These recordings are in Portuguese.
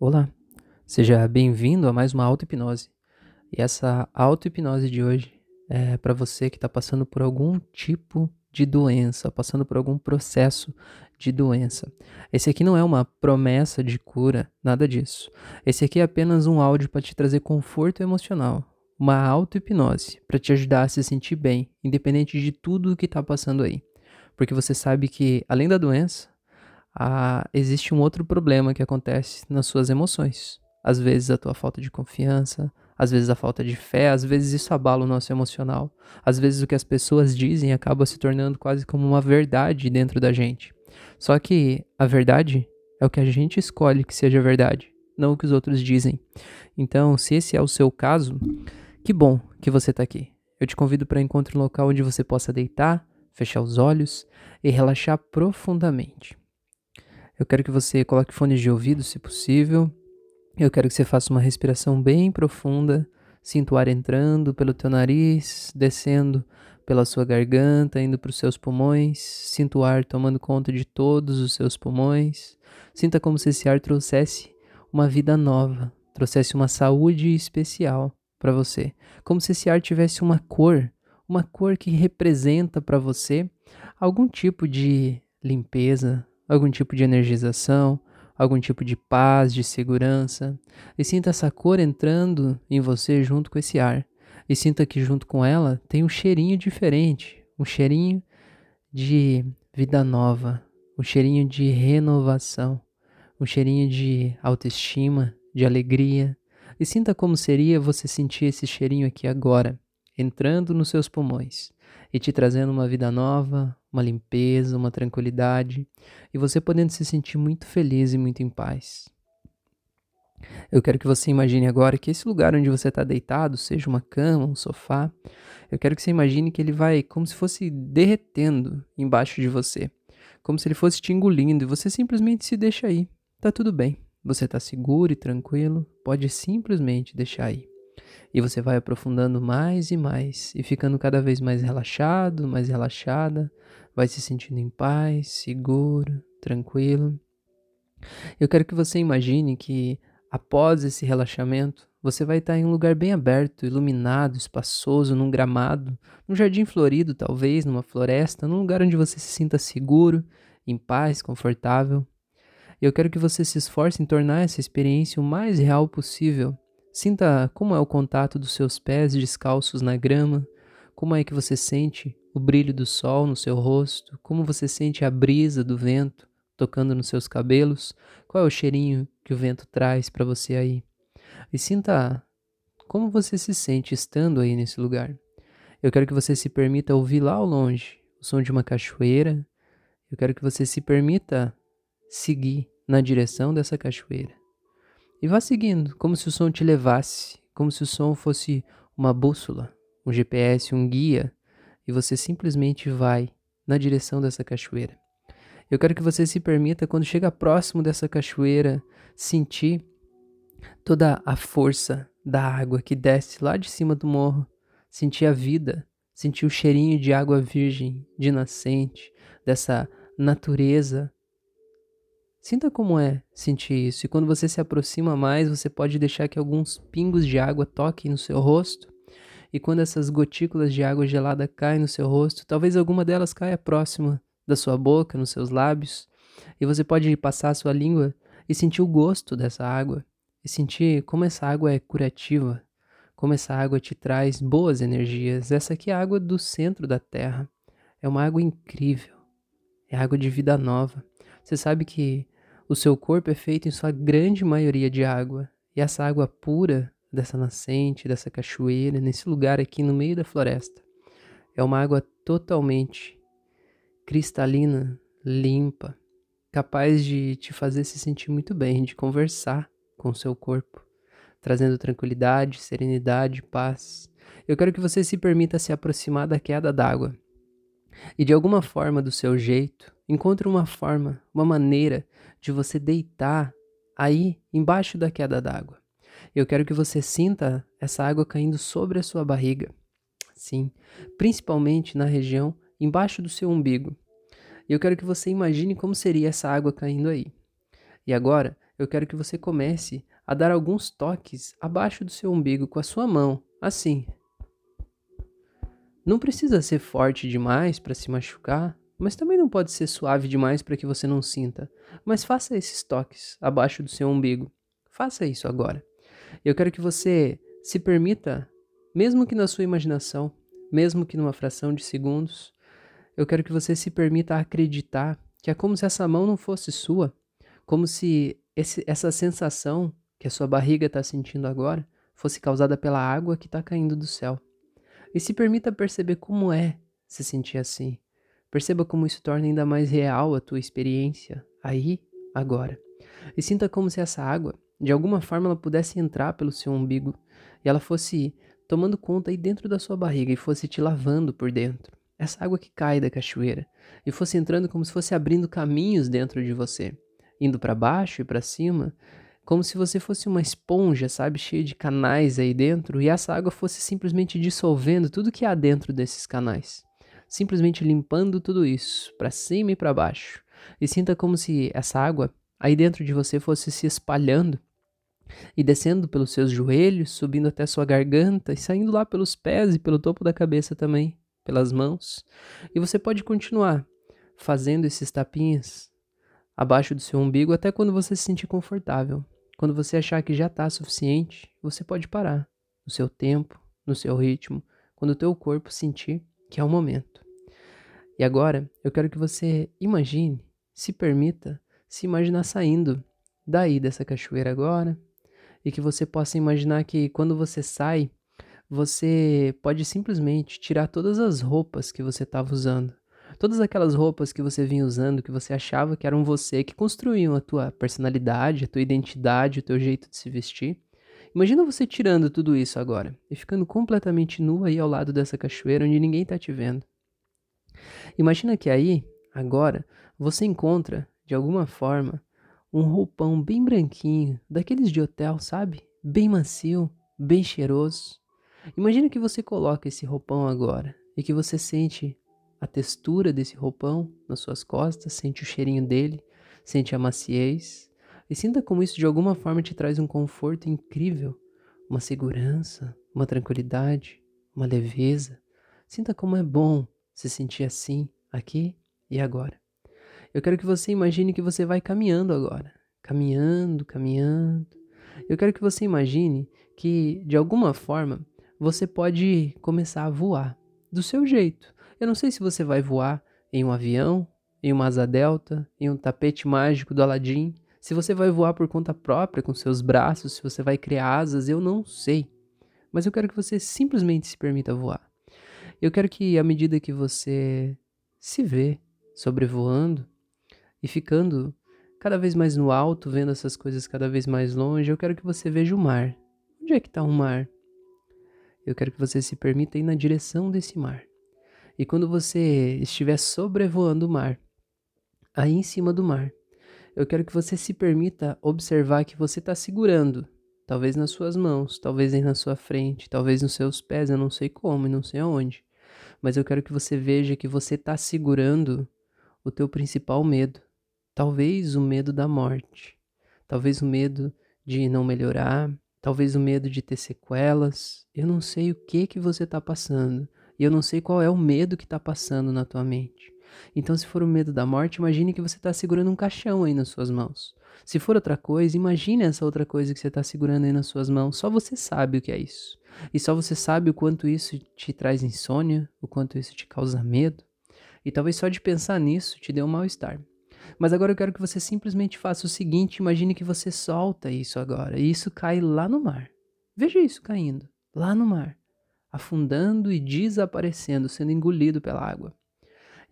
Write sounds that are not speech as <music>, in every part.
Olá, seja bem-vindo a mais uma auto-hipnose. E essa auto-hipnose de hoje é para você que está passando por algum tipo de doença, passando por algum processo de doença. Esse aqui não é uma promessa de cura, nada disso. Esse aqui é apenas um áudio para te trazer conforto emocional, uma auto-hipnose para te ajudar a se sentir bem, independente de tudo o que está passando aí. Porque você sabe que, além da doença, ah, existe um outro problema que acontece nas suas emoções. Às vezes a tua falta de confiança, às vezes a falta de fé, às vezes isso abala o nosso emocional. Às vezes o que as pessoas dizem acaba se tornando quase como uma verdade dentro da gente. Só que a verdade é o que a gente escolhe que seja verdade, não o que os outros dizem. Então, se esse é o seu caso, que bom que você está aqui. Eu te convido para encontrar um local onde você possa deitar, fechar os olhos e relaxar profundamente. Eu quero que você coloque fones de ouvido, se possível. Eu quero que você faça uma respiração bem profunda. Sinta o ar entrando pelo teu nariz, descendo pela sua garganta, indo para os seus pulmões. Sinta o ar tomando conta de todos os seus pulmões. Sinta como se esse ar trouxesse uma vida nova, trouxesse uma saúde especial para você. Como se esse ar tivesse uma cor, uma cor que representa para você algum tipo de limpeza, algum tipo de energização, algum tipo de paz, de segurança, e sinta essa cor entrando em você junto com esse ar. E sinta que junto com ela tem um cheirinho diferente, um cheirinho de vida nova, um cheirinho de renovação, um cheirinho de autoestima, de alegria. E sinta como seria você sentir esse cheirinho aqui agora, entrando nos seus pulmões e te trazendo uma vida nova, uma limpeza, uma tranquilidade, e você podendo se sentir muito feliz e muito em paz. Eu quero que você imagine agora que esse lugar onde você está deitado, seja uma cama, um sofá, eu quero que você imagine que ele vai como se fosse derretendo embaixo de você, como se ele fosse te engolindo e você simplesmente se deixa aí. Tá tudo bem. Você está seguro e tranquilo, pode simplesmente deixar aí. E você vai aprofundando mais e mais e ficando cada vez mais relaxado, mais relaxada, vai se sentindo em paz, seguro, tranquilo. Eu quero que você imagine que após esse relaxamento, você vai estar em um lugar bem aberto, iluminado, espaçoso, num gramado, num jardim florido, talvez, numa floresta, num lugar onde você se sinta seguro, em paz, confortável. Eu quero que você se esforce em tornar essa experiência o mais real possível Sinta como é o contato dos seus pés descalços na grama, como é que você sente o brilho do sol no seu rosto, como você sente a brisa do vento tocando nos seus cabelos, qual é o cheirinho que o vento traz para você aí. E sinta como você se sente estando aí nesse lugar. Eu quero que você se permita ouvir lá ao longe o som de uma cachoeira. Eu quero que você se permita seguir na direção dessa cachoeira. E vá seguindo, como se o som te levasse, como se o som fosse uma bússola, um GPS, um guia, e você simplesmente vai na direção dessa cachoeira. Eu quero que você se permita, quando chega próximo dessa cachoeira, sentir toda a força da água que desce lá de cima do morro, sentir a vida, sentir o cheirinho de água virgem, de nascente, dessa natureza Sinta como é sentir isso, e quando você se aproxima mais, você pode deixar que alguns pingos de água toquem no seu rosto. E quando essas gotículas de água gelada caem no seu rosto, talvez alguma delas caia próxima da sua boca, nos seus lábios, e você pode passar a sua língua e sentir o gosto dessa água, e sentir como essa água é curativa, como essa água te traz boas energias. Essa aqui é a água do centro da terra. É uma água incrível. É água de vida nova. Você sabe que o seu corpo é feito em sua grande maioria de água, e essa água pura dessa nascente, dessa cachoeira, nesse lugar aqui no meio da floresta, é uma água totalmente cristalina, limpa, capaz de te fazer se sentir muito bem, de conversar com o seu corpo, trazendo tranquilidade, serenidade, paz. Eu quero que você se permita se aproximar da queda d'água e de alguma forma do seu jeito, Encontre uma forma, uma maneira de você deitar aí embaixo da queda d'água. Eu quero que você sinta essa água caindo sobre a sua barriga. Sim, principalmente na região embaixo do seu umbigo. Eu quero que você imagine como seria essa água caindo aí. E agora, eu quero que você comece a dar alguns toques abaixo do seu umbigo com a sua mão, assim. Não precisa ser forte demais para se machucar, mas também não pode ser suave demais para que você não sinta. Mas faça esses toques abaixo do seu umbigo. Faça isso agora. Eu quero que você se permita, mesmo que na sua imaginação, mesmo que numa fração de segundos, eu quero que você se permita acreditar que é como se essa mão não fosse sua, como se esse, essa sensação que a sua barriga está sentindo agora fosse causada pela água que está caindo do céu. E se permita perceber como é se sentir assim. Perceba como isso torna ainda mais real a tua experiência, aí, agora. E sinta como se essa água, de alguma forma, ela pudesse entrar pelo seu umbigo e ela fosse tomando conta aí dentro da sua barriga e fosse te lavando por dentro. Essa água que cai da cachoeira e fosse entrando como se fosse abrindo caminhos dentro de você, indo para baixo e para cima, como se você fosse uma esponja, sabe, cheia de canais aí dentro, e essa água fosse simplesmente dissolvendo tudo que há dentro desses canais, simplesmente limpando tudo isso, para cima e para baixo. E sinta como se essa água aí dentro de você fosse se espalhando e descendo pelos seus joelhos, subindo até sua garganta e saindo lá pelos pés e pelo topo da cabeça também, pelas mãos. E você pode continuar fazendo esses tapinhas abaixo do seu umbigo até quando você se sentir confortável. Quando você achar que já está suficiente, você pode parar no seu tempo, no seu ritmo, quando o teu corpo sentir que é o momento. E agora, eu quero que você imagine, se permita se imaginar saindo daí dessa cachoeira agora, e que você possa imaginar que quando você sai, você pode simplesmente tirar todas as roupas que você estava usando Todas aquelas roupas que você vinha usando, que você achava que eram você, que construíam a tua personalidade, a tua identidade, o teu jeito de se vestir. Imagina você tirando tudo isso agora e ficando completamente nu aí ao lado dessa cachoeira onde ninguém está te vendo. Imagina que aí, agora, você encontra, de alguma forma, um roupão bem branquinho, daqueles de hotel, sabe? Bem macio, bem cheiroso. Imagina que você coloca esse roupão agora e que você sente a textura desse roupão nas suas costas, sente o cheirinho dele, sente a maciez e sinta como isso de alguma forma te traz um conforto incrível, uma segurança, uma tranquilidade, uma leveza. Sinta como é bom se sentir assim, aqui e agora. Eu quero que você imagine que você vai caminhando agora, caminhando, caminhando. Eu quero que você imagine que, de alguma forma, você pode começar a voar do seu jeito. Eu não sei se você vai voar em um avião, em uma asa delta, em um tapete mágico do Aladdin, se você vai voar por conta própria com seus braços, se você vai criar asas, eu não sei. Mas eu quero que você simplesmente se permita voar. Eu quero que, à medida que você se vê sobrevoando e ficando cada vez mais no alto, vendo essas coisas cada vez mais longe, eu quero que você veja o mar. Onde é que está o mar? Eu quero que você se permita ir na direção desse mar. E quando você estiver sobrevoando o mar, aí em cima do mar, eu quero que você se permita observar que você está segurando, talvez nas suas mãos, talvez na sua frente, talvez nos seus pés, eu não sei como e não sei aonde, mas eu quero que você veja que você está segurando o teu principal medo, talvez o medo da morte, talvez o medo de não melhorar, talvez o medo de ter sequelas, eu não sei o que que você está passando, e eu não sei qual é o medo que está passando na tua mente. Então, se for o medo da morte, imagine que você está segurando um caixão aí nas suas mãos. Se for outra coisa, imagine essa outra coisa que você está segurando aí nas suas mãos. Só você sabe o que é isso. E só você sabe o quanto isso te traz insônia, o quanto isso te causa medo. E talvez só de pensar nisso te dê um mal-estar. Mas agora eu quero que você simplesmente faça o seguinte: imagine que você solta isso agora e isso cai lá no mar. Veja isso caindo, lá no mar afundando e desaparecendo, sendo engolido pela água.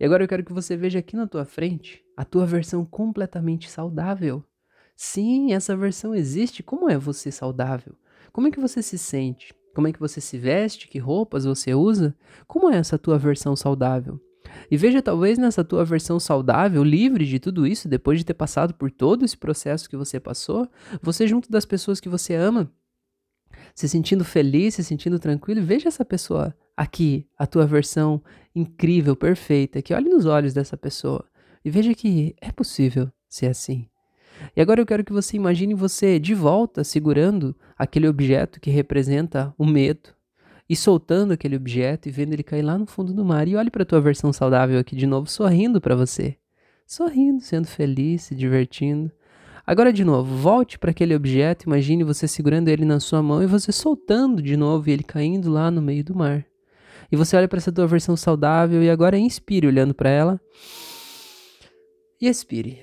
E agora eu quero que você veja aqui na tua frente a tua versão completamente saudável. Sim, essa versão existe. Como é você saudável? Como é que você se sente? Como é que você se veste? Que roupas você usa? Como é essa tua versão saudável? E veja, talvez nessa tua versão saudável, livre de tudo isso, depois de ter passado por todo esse processo que você passou, você junto das pessoas que você ama, se sentindo feliz, se sentindo tranquilo, veja essa pessoa aqui, a tua versão incrível, perfeita, que olhe nos olhos dessa pessoa e veja que é possível ser assim. E agora eu quero que você imagine você de volta segurando aquele objeto que representa o medo e soltando aquele objeto e vendo ele cair lá no fundo do mar. E olhe para a tua versão saudável aqui de novo, sorrindo para você. Sorrindo, sendo feliz, se divertindo. Agora de novo, volte para aquele objeto, imagine você segurando ele na sua mão e você soltando de novo e ele caindo lá no meio do mar. E você olha para essa tua versão saudável e agora inspire olhando para ela. E expire.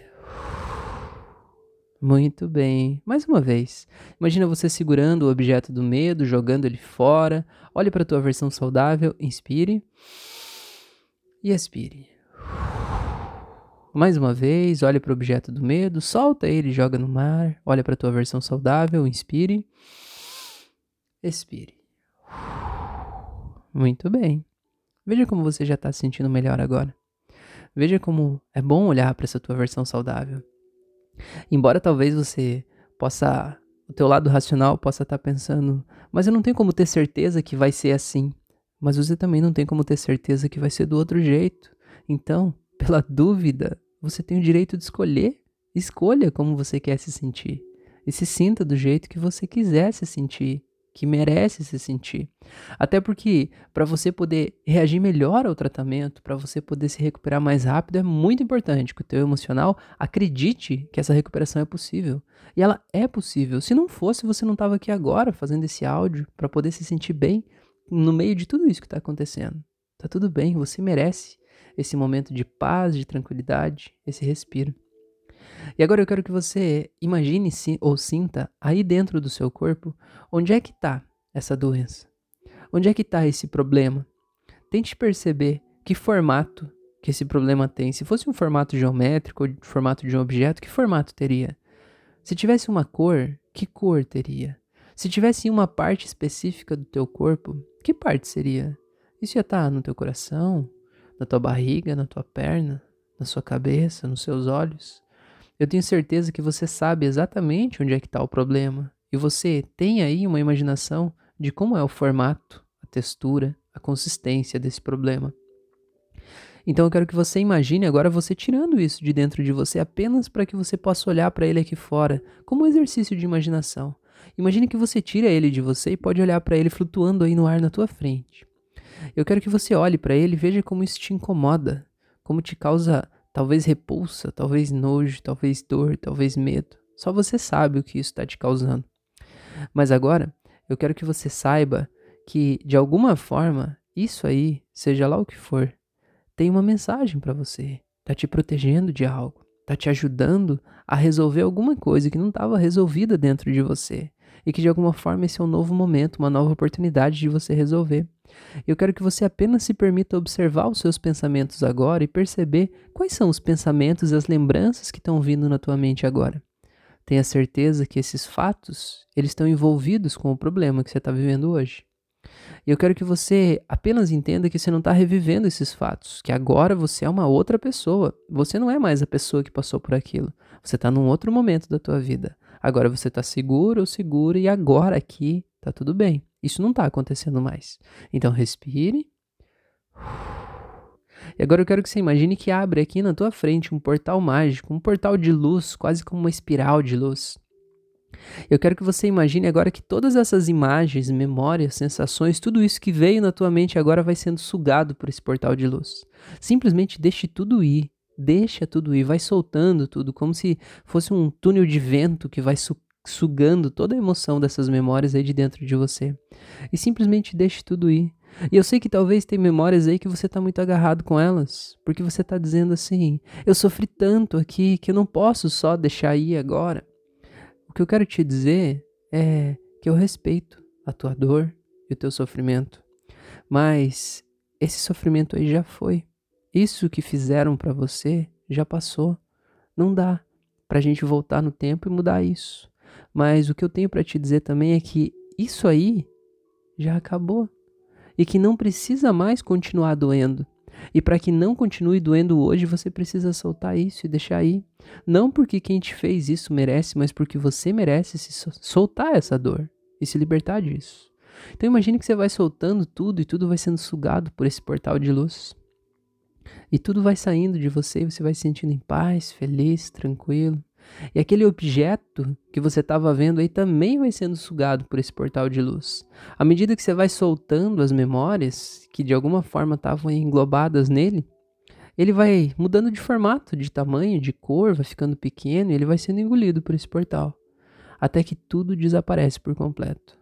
Muito bem. Mais uma vez. Imagina você segurando o objeto do medo, jogando ele fora. Olhe para a tua versão saudável, inspire e expire. Mais uma vez, olhe para o objeto do medo, solta ele, joga no mar. Olha para a tua versão saudável, inspire. Expire. Muito bem. Veja como você já está se sentindo melhor agora. Veja como é bom olhar para essa tua versão saudável. Embora talvez você possa, o teu lado racional possa estar tá pensando, mas eu não tenho como ter certeza que vai ser assim. Mas você também não tem como ter certeza que vai ser do outro jeito. Então, pela dúvida, você tem o direito de escolher. Escolha como você quer se sentir. E se sinta do jeito que você quiser se sentir, que merece se sentir. Até porque, para você poder reagir melhor ao tratamento, para você poder se recuperar mais rápido, é muito importante que o teu emocional acredite que essa recuperação é possível. E ela é possível. Se não fosse, você não estava aqui agora fazendo esse áudio para poder se sentir bem no meio de tudo isso que está acontecendo. Tá tudo bem, você merece esse momento de paz, de tranquilidade, esse respiro. E agora eu quero que você imagine ou sinta aí dentro do seu corpo onde é que está essa doença. Onde é que está esse problema? Tente perceber que formato que esse problema tem. Se fosse um formato geométrico ou formato de um objeto, que formato teria? Se tivesse uma cor, que cor teria? Se tivesse uma parte específica do teu corpo, que parte seria? Isso ia estar tá no teu coração, na tua barriga, na tua perna, na sua cabeça, nos seus olhos. Eu tenho certeza que você sabe exatamente onde é que está o problema. E você tem aí uma imaginação de como é o formato, a textura, a consistência desse problema. Então eu quero que você imagine agora você tirando isso de dentro de você apenas para que você possa olhar para ele aqui fora, como um exercício de imaginação. Imagine que você tira ele de você e pode olhar para ele flutuando aí no ar na tua frente. Eu quero que você olhe para ele e veja como isso te incomoda, como te causa talvez repulsa, talvez nojo, talvez dor, talvez medo. Só você sabe o que isso está te causando. Mas agora, eu quero que você saiba que, de alguma forma, isso aí, seja lá o que for, tem uma mensagem para você. Está te protegendo de algo. Está te ajudando a resolver alguma coisa que não estava resolvida dentro de você. E que de alguma forma esse é um novo momento, uma nova oportunidade de você resolver. Eu quero que você apenas se permita observar os seus pensamentos agora e perceber quais são os pensamentos e as lembranças que estão vindo na tua mente agora. Tenha certeza que esses fatos, eles estão envolvidos com o problema que você está vivendo hoje. Eu quero que você apenas entenda que você não está revivendo esses fatos, que agora você é uma outra pessoa. Você não é mais a pessoa que passou por aquilo. Você está num outro momento da tua vida. Agora você está seguro ou segura e agora aqui está tudo bem. Isso não está acontecendo mais. Então respire. E agora eu quero que você imagine que abre aqui na tua frente um portal mágico, um portal de luz, quase como uma espiral de luz. Eu quero que você imagine agora que todas essas imagens, memórias, sensações, tudo isso que veio na tua mente agora vai sendo sugado por esse portal de luz. Simplesmente deixe tudo ir, deixa tudo ir, vai soltando tudo, como se fosse um túnel de vento que vai sugando toda a emoção dessas memórias aí de dentro de você. E simplesmente deixe tudo ir. E eu sei que talvez tem memórias aí que você está muito agarrado com elas, porque você está dizendo assim: eu sofri tanto aqui que eu não posso só deixar ir agora. O que eu quero te dizer é que eu respeito a tua dor e o teu sofrimento, mas esse sofrimento aí já foi. Isso que fizeram para você já passou. Não dá para a gente voltar no tempo e mudar isso. Mas o que eu tenho para te dizer também é que isso aí já acabou e que não precisa mais continuar doendo. E para que não continue doendo hoje, você precisa soltar isso e deixar aí. Não porque quem te fez isso merece, mas porque você merece se soltar essa dor e se libertar disso. Então imagine que você vai soltando tudo e tudo vai sendo sugado por esse portal de luz. E tudo vai saindo de você e você vai se sentindo em paz, feliz, tranquilo. E aquele objeto que você estava vendo aí também vai sendo sugado por esse portal de luz. À medida que você vai soltando as memórias que de alguma forma estavam englobadas nele, ele vai mudando de formato, de tamanho, de cor, vai ficando pequeno e ele vai sendo engolido por esse portal. Até que tudo desaparece por completo.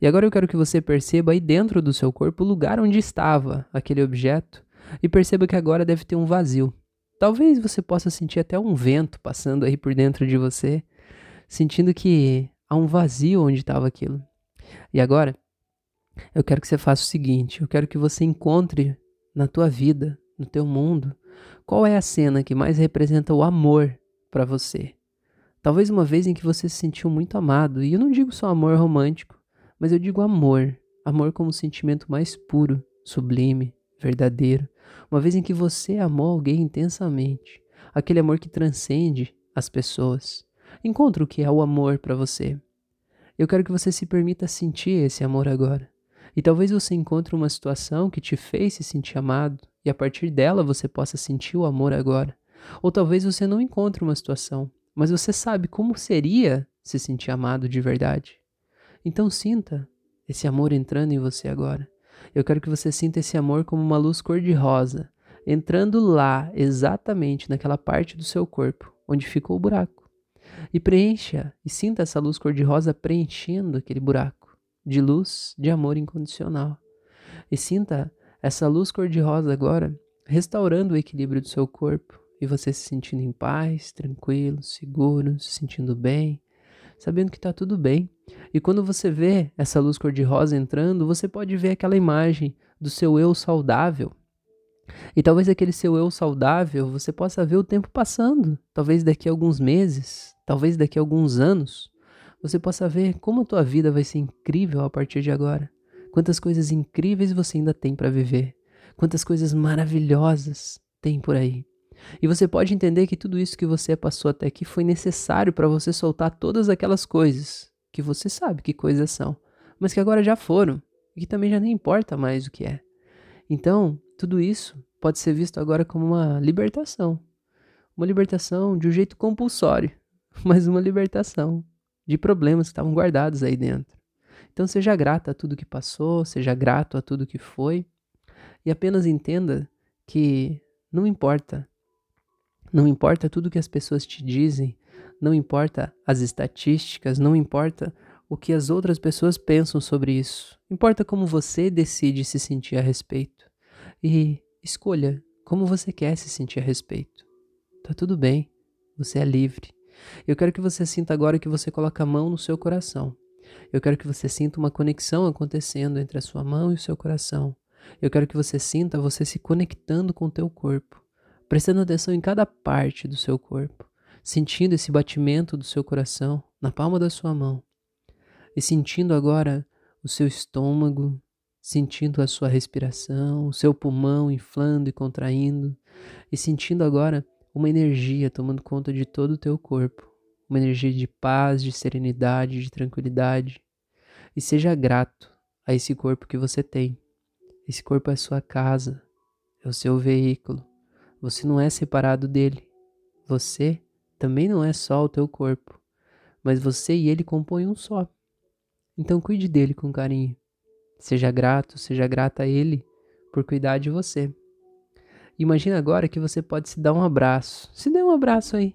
E agora eu quero que você perceba aí dentro do seu corpo o lugar onde estava aquele objeto e perceba que agora deve ter um vazio. Talvez você possa sentir até um vento passando aí por dentro de você, sentindo que há um vazio onde estava aquilo. E agora, eu quero que você faça o seguinte: eu quero que você encontre na tua vida, no teu mundo, qual é a cena que mais representa o amor para você. Talvez uma vez em que você se sentiu muito amado, e eu não digo só amor romântico, mas eu digo amor, amor como o sentimento mais puro, sublime, verdadeiro, uma vez em que você amou alguém intensamente, aquele amor que transcende as pessoas. Encontre o que é o amor para você. Eu quero que você se permita sentir esse amor agora. E talvez você encontre uma situação que te fez se sentir amado e a partir dela você possa sentir o amor agora. Ou talvez você não encontre uma situação, mas você sabe como seria se sentir amado de verdade. Então sinta esse amor entrando em você agora. Eu quero que você sinta esse amor como uma luz cor-de-rosa, entrando lá, exatamente naquela parte do seu corpo onde ficou o buraco. E preencha e sinta essa luz cor-de-rosa preenchendo aquele buraco de luz, de amor incondicional. E sinta essa luz cor-de-rosa agora restaurando o equilíbrio do seu corpo e você se sentindo em paz, tranquilo, seguro, se sentindo bem, sabendo que está tudo bem. E quando você vê essa luz cor-de-rosa entrando, você pode ver aquela imagem do seu eu saudável. E talvez aquele seu eu saudável você possa ver o tempo passando. Talvez daqui a alguns meses, talvez daqui a alguns anos, você possa ver como a tua vida vai ser incrível a partir de agora. Quantas coisas incríveis você ainda tem para viver. Quantas coisas maravilhosas tem por aí. E você pode entender que tudo isso que você passou até aqui foi necessário para você soltar todas aquelas coisas que você sabe que coisas são, mas que agora já foram e que também já nem importa mais o que é. Então, tudo isso pode ser visto agora como uma libertação. Uma libertação de um jeito compulsório, <laughs> mas uma libertação de problemas que estavam guardados aí dentro. Então, seja grato a tudo que passou, seja grato a tudo que foi e apenas entenda que não importa não importa tudo que as pessoas te dizem, não importa as estatísticas, não importa o que as outras pessoas pensam sobre isso. Importa como você decide se sentir a respeito. E escolha como você quer se sentir a respeito. Tá tudo bem, você é livre. Eu quero que você sinta agora que você coloca a mão no seu coração. Eu quero que você sinta uma conexão acontecendo entre a sua mão e o seu coração. Eu quero que você sinta você se conectando com o teu corpo prestando atenção em cada parte do seu corpo, sentindo esse batimento do seu coração na palma da sua mão e sentindo agora o seu estômago, sentindo a sua respiração, o seu pulmão inflando e contraindo e sentindo agora uma energia tomando conta de todo o teu corpo, uma energia de paz, de serenidade, de tranquilidade. E seja grato a esse corpo que você tem. Esse corpo é a sua casa, é o seu veículo, você não é separado dele. Você também não é só o teu corpo, mas você e ele compõem um só. Então cuide dele com carinho. Seja grato, seja grata a ele por cuidar de você. Imagina agora que você pode se dar um abraço. Se dê um abraço aí.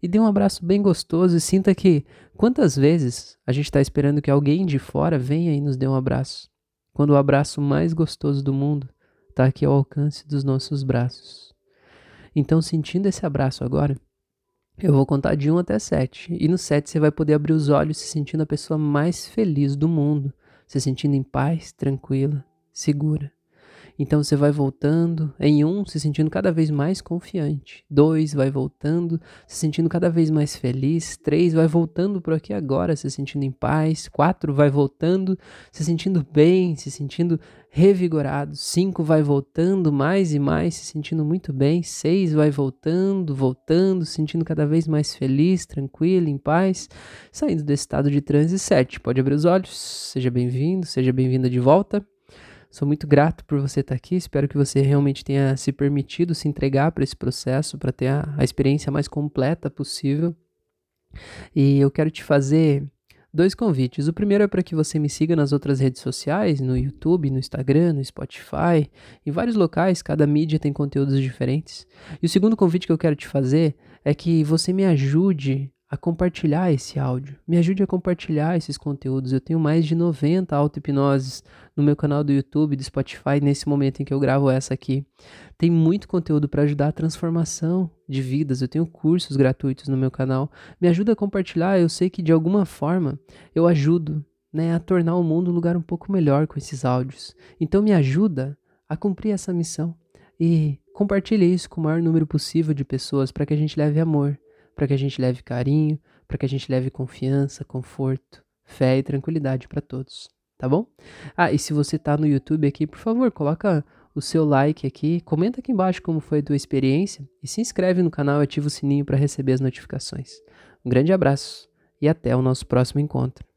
E dê um abraço bem gostoso e sinta que quantas vezes a gente está esperando que alguém de fora venha e nos dê um abraço. Quando o abraço mais gostoso do mundo está aqui ao alcance dos nossos braços. Então, sentindo esse abraço agora, eu vou contar de 1 até 7. E no 7 você vai poder abrir os olhos se sentindo a pessoa mais feliz do mundo, se sentindo em paz, tranquila, segura. Então você vai voltando, em um, se sentindo cada vez mais confiante. Dois, vai voltando, se sentindo cada vez mais feliz. Três, vai voltando por aqui agora, se sentindo em paz. Quatro, vai voltando, se sentindo bem, se sentindo revigorado. Cinco, vai voltando mais e mais, se sentindo muito bem. Seis, vai voltando, voltando, se sentindo cada vez mais feliz, tranquilo, em paz, saindo desse estado de transe. Sete, pode abrir os olhos. Seja bem-vindo, seja bem-vinda de volta. Sou muito grato por você estar aqui. Espero que você realmente tenha se permitido se entregar para esse processo, para ter a, a experiência mais completa possível. E eu quero te fazer dois convites. O primeiro é para que você me siga nas outras redes sociais, no YouTube, no Instagram, no Spotify, em vários locais, cada mídia tem conteúdos diferentes. E o segundo convite que eu quero te fazer é que você me ajude a compartilhar esse áudio. Me ajude a compartilhar esses conteúdos. Eu tenho mais de 90 auto-hipnoses no meu canal do YouTube, do Spotify, nesse momento em que eu gravo essa aqui. Tem muito conteúdo para ajudar a transformação de vidas. Eu tenho cursos gratuitos no meu canal. Me ajuda a compartilhar. Eu sei que de alguma forma eu ajudo né, a tornar o mundo um lugar um pouco melhor com esses áudios. Então me ajuda a cumprir essa missão. E compartilhe isso com o maior número possível de pessoas para que a gente leve amor para que a gente leve carinho, para que a gente leve confiança, conforto, fé e tranquilidade para todos, tá bom? Ah, e se você tá no YouTube aqui, por favor, coloca o seu like aqui, comenta aqui embaixo como foi a tua experiência e se inscreve no canal e ativa o sininho para receber as notificações. Um grande abraço e até o nosso próximo encontro.